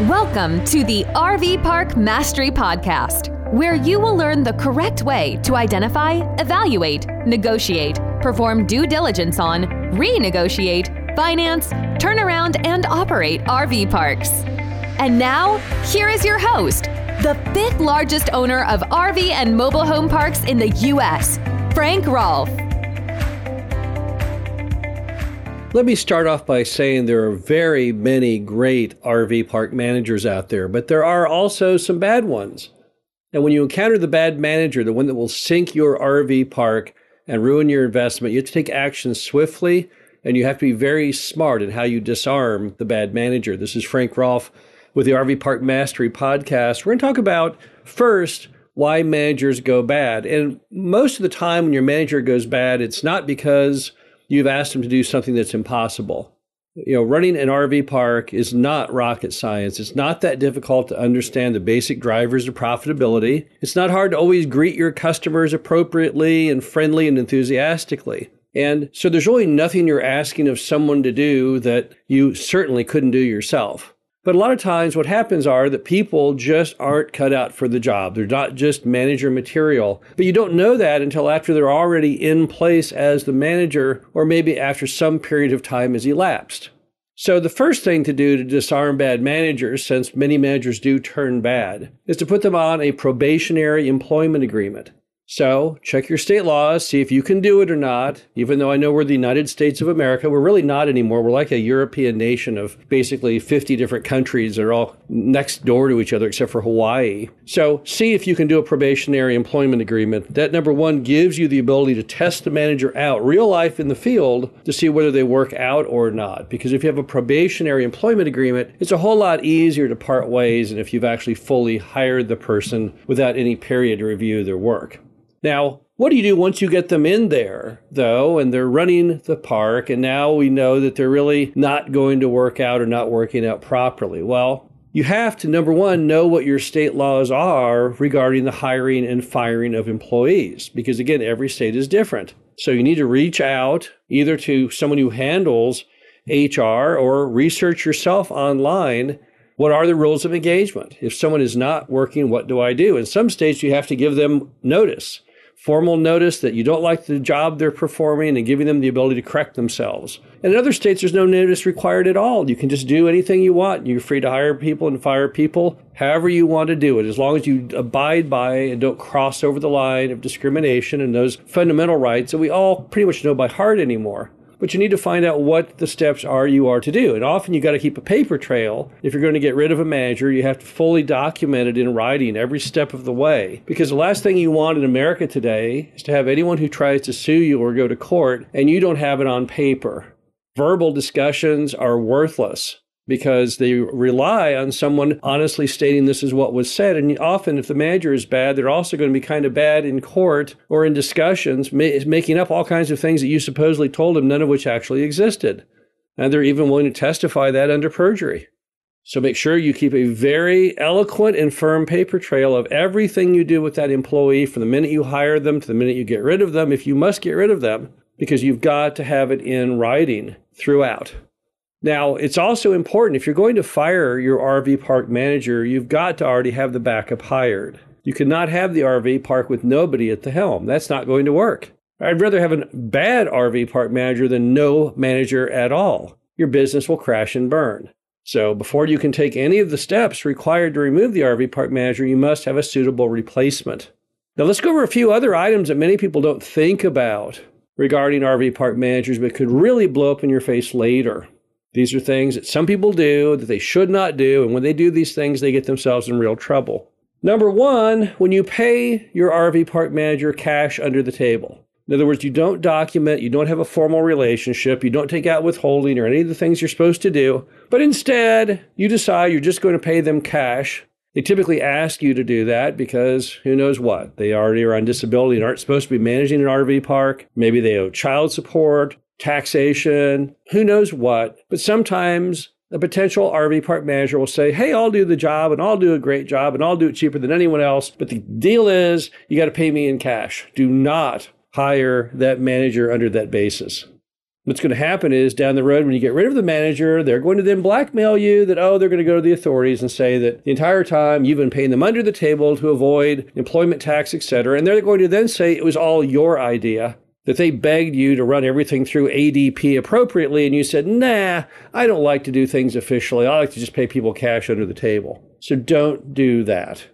Welcome to the RV Park Mastery Podcast, where you will learn the correct way to identify, evaluate, negotiate, perform due diligence on, renegotiate, finance, turn around, and operate RV parks. And now, here is your host, the fifth largest owner of RV and mobile home parks in the U.S., Frank Rolfe. Let me start off by saying there are very many great RV park managers out there, but there are also some bad ones. And when you encounter the bad manager, the one that will sink your RV park and ruin your investment, you have to take action swiftly and you have to be very smart in how you disarm the bad manager. This is Frank Rolfe with the RV Park Mastery podcast. We're going to talk about first why managers go bad. And most of the time, when your manager goes bad, it's not because you've asked them to do something that's impossible. You know, running an RV park is not rocket science. It's not that difficult to understand the basic drivers of profitability. It's not hard to always greet your customers appropriately and friendly and enthusiastically. And so there's really nothing you're asking of someone to do that you certainly couldn't do yourself. But a lot of times, what happens are that people just aren't cut out for the job. They're not just manager material. But you don't know that until after they're already in place as the manager, or maybe after some period of time has elapsed. So, the first thing to do to disarm bad managers, since many managers do turn bad, is to put them on a probationary employment agreement. So check your state laws, see if you can do it or not. Even though I know we're the United States of America, we're really not anymore. We're like a European nation of basically 50 different countries that are all next door to each other except for Hawaii. So see if you can do a probationary employment agreement. That number one gives you the ability to test the manager out, real life in the field, to see whether they work out or not. Because if you have a probationary employment agreement, it's a whole lot easier to part ways than if you've actually fully hired the person without any period to review their work. Now, what do you do once you get them in there, though, and they're running the park, and now we know that they're really not going to work out or not working out properly? Well, you have to, number one, know what your state laws are regarding the hiring and firing of employees, because again, every state is different. So you need to reach out either to someone who handles HR or research yourself online what are the rules of engagement? If someone is not working, what do I do? In some states, you have to give them notice formal notice that you don't like the job they're performing and giving them the ability to correct themselves. And in other states, there's no notice required at all. You can just do anything you want. You're free to hire people and fire people however you want to do it, as long as you abide by and don't cross over the line of discrimination and those fundamental rights that we all pretty much know by heart anymore but you need to find out what the steps are you are to do. And often you got to keep a paper trail. If you're going to get rid of a manager, you have to fully document it in writing every step of the way. Because the last thing you want in America today is to have anyone who tries to sue you or go to court and you don't have it on paper. Verbal discussions are worthless because they rely on someone honestly stating this is what was said. And often, if the manager is bad, they're also going to be kind of bad in court or in discussions, ma- making up all kinds of things that you supposedly told them, none of which actually existed. And they're even willing to testify that under perjury. So make sure you keep a very eloquent and firm paper trail of everything you do with that employee from the minute you hire them to the minute you get rid of them, if you must get rid of them, because you've got to have it in writing throughout. Now, it's also important if you're going to fire your RV park manager, you've got to already have the backup hired. You cannot have the RV park with nobody at the helm. That's not going to work. I'd rather have a bad RV park manager than no manager at all. Your business will crash and burn. So, before you can take any of the steps required to remove the RV park manager, you must have a suitable replacement. Now, let's go over a few other items that many people don't think about regarding RV park managers, but could really blow up in your face later. These are things that some people do that they should not do. And when they do these things, they get themselves in real trouble. Number one, when you pay your RV park manager cash under the table. In other words, you don't document, you don't have a formal relationship, you don't take out withholding or any of the things you're supposed to do, but instead you decide you're just going to pay them cash. They typically ask you to do that because who knows what? They already are on disability and aren't supposed to be managing an RV park. Maybe they owe child support taxation, who knows what. But sometimes a potential RV park manager will say, Hey, I'll do the job and I'll do a great job and I'll do it cheaper than anyone else. But the deal is you got to pay me in cash. Do not hire that manager under that basis. What's going to happen is down the road, when you get rid of the manager, they're going to then blackmail you that, oh, they're going to go to the authorities and say that the entire time you've been paying them under the table to avoid employment tax, et cetera. And they're going to then say it was all your idea, that they begged you to run everything through ADP appropriately. And you said, nah, I don't like to do things officially. I like to just pay people cash under the table. So don't do that.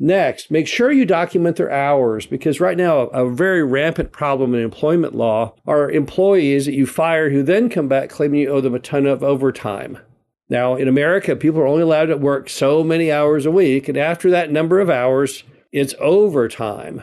Next, make sure you document their hours because right now, a very rampant problem in employment law are employees that you fire who then come back claiming you owe them a ton of overtime. Now, in America, people are only allowed to work so many hours a week, and after that number of hours, it's overtime.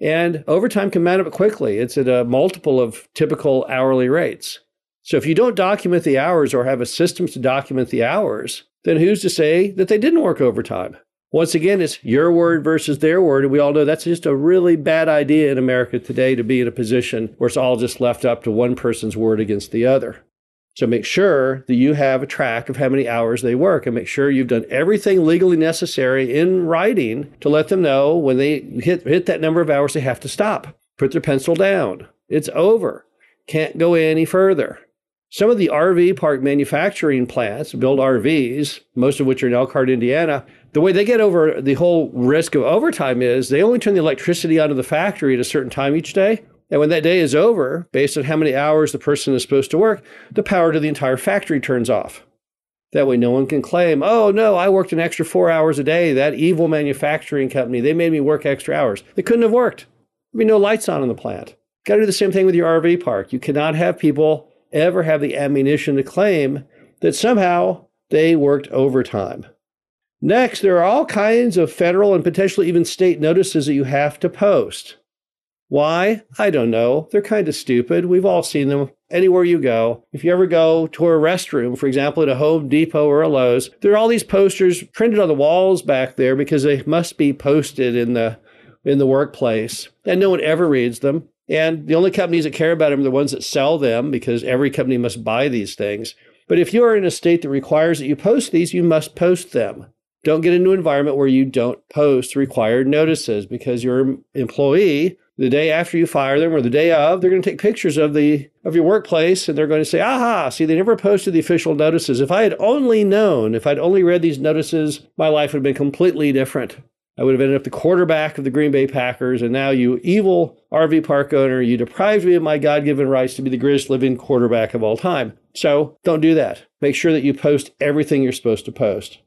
And overtime can mount up quickly. It's at a multiple of typical hourly rates. So if you don't document the hours or have a system to document the hours, then who's to say that they didn't work overtime? Once again, it's your word versus their word. And we all know that's just a really bad idea in America today to be in a position where it's all just left up to one person's word against the other. So make sure that you have a track of how many hours they work and make sure you've done everything legally necessary in writing to let them know when they hit, hit that number of hours, they have to stop, put their pencil down. It's over. Can't go any further. Some of the RV park manufacturing plants build RVs, most of which are in Elkhart, Indiana. The way they get over the whole risk of overtime is they only turn the electricity on to the factory at a certain time each day. And when that day is over, based on how many hours the person is supposed to work, the power to the entire factory turns off. That way, no one can claim, oh, no, I worked an extra four hours a day. That evil manufacturing company, they made me work extra hours. They couldn't have worked. There'd be no lights on in the plant. Got to do the same thing with your RV park. You cannot have people ever have the ammunition to claim that somehow they worked overtime. Next, there are all kinds of federal and potentially even state notices that you have to post. Why? I don't know. They're kind of stupid. We've all seen them anywhere you go. If you ever go to a restroom, for example, at a Home Depot or a Lowe's, there are all these posters printed on the walls back there because they must be posted in the in the workplace, and no one ever reads them. And the only companies that care about them are the ones that sell them because every company must buy these things. But if you are in a state that requires that you post these, you must post them. Don't get into an environment where you don't post required notices because your employee, the day after you fire them or the day of, they're going to take pictures of the of your workplace and they're going to say, "Aha, see, they never posted the official notices. If I had only known, if I'd only read these notices, my life would have been completely different." I would have ended up the quarterback of the Green Bay Packers, and now you evil RV park owner, you deprived me of my God given rights to be the greatest living quarterback of all time. So don't do that. Make sure that you post everything you're supposed to post.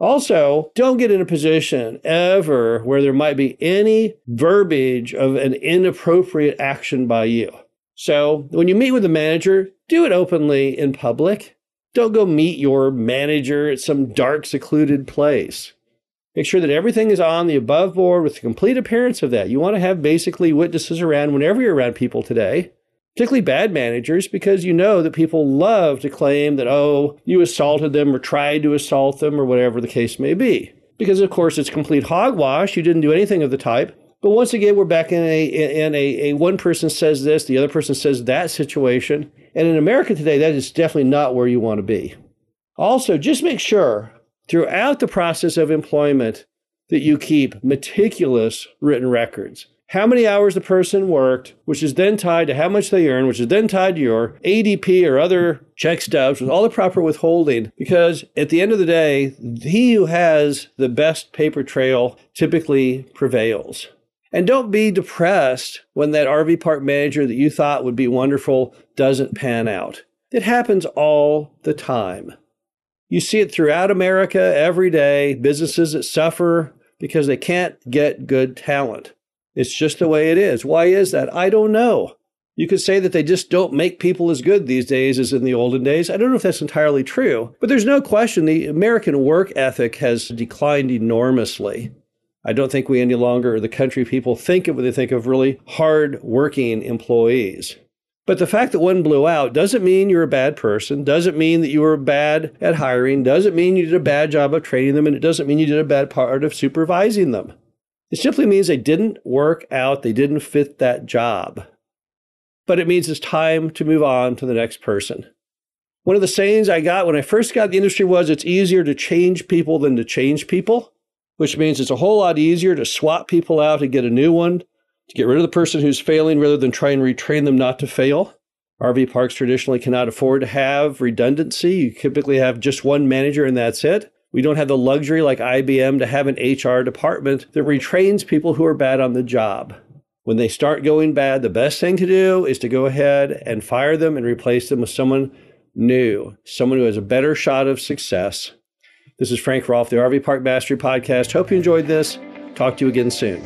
Also, don't get in a position ever where there might be any verbiage of an inappropriate action by you. So when you meet with a manager, do it openly in public. Don't go meet your manager at some dark, secluded place. Make sure that everything is on the above board with the complete appearance of that. You want to have basically witnesses around whenever you're around people today, particularly bad managers, because you know that people love to claim that, oh, you assaulted them or tried to assault them or whatever the case may be. Because, of course, it's complete hogwash. You didn't do anything of the type. But once again, we're back in a in a, a one person says this, the other person says that situation. And in America today, that is definitely not where you want to be. Also, just make sure throughout the process of employment that you keep meticulous written records. How many hours the person worked, which is then tied to how much they earn, which is then tied to your ADP or other check stubs with all the proper withholding. Because at the end of the day, he who has the best paper trail typically prevails. And don't be depressed when that RV park manager that you thought would be wonderful doesn't pan out. It happens all the time. You see it throughout America every day, businesses that suffer because they can't get good talent. It's just the way it is. Why is that? I don't know. You could say that they just don't make people as good these days as in the olden days. I don't know if that's entirely true, but there's no question the American work ethic has declined enormously. I don't think we any longer, the country people think of when they think of really hard working employees. But the fact that one blew out doesn't mean you're a bad person, doesn't mean that you were bad at hiring, doesn't mean you did a bad job of training them, and it doesn't mean you did a bad part of supervising them. It simply means they didn't work out, they didn't fit that job. But it means it's time to move on to the next person. One of the sayings I got when I first got the industry was it's easier to change people than to change people, which means it's a whole lot easier to swap people out and get a new one to get rid of the person who's failing rather than try and retrain them not to fail. RV parks traditionally cannot afford to have redundancy. You typically have just one manager and that's it. We don't have the luxury like IBM to have an HR department that retrains people who are bad on the job. When they start going bad, the best thing to do is to go ahead and fire them and replace them with someone new, someone who has a better shot of success. This is Frank Rolfe, the RV Park Mastery Podcast. Hope you enjoyed this. Talk to you again soon.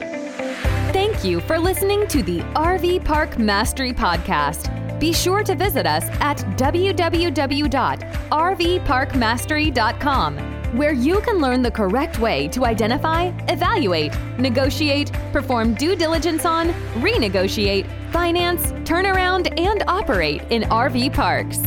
Thank you for listening to the RV Park Mastery Podcast. Be sure to visit us at www.rvparkmastery.com, where you can learn the correct way to identify, evaluate, negotiate, perform due diligence on, renegotiate, finance, turn around, and operate in RV parks.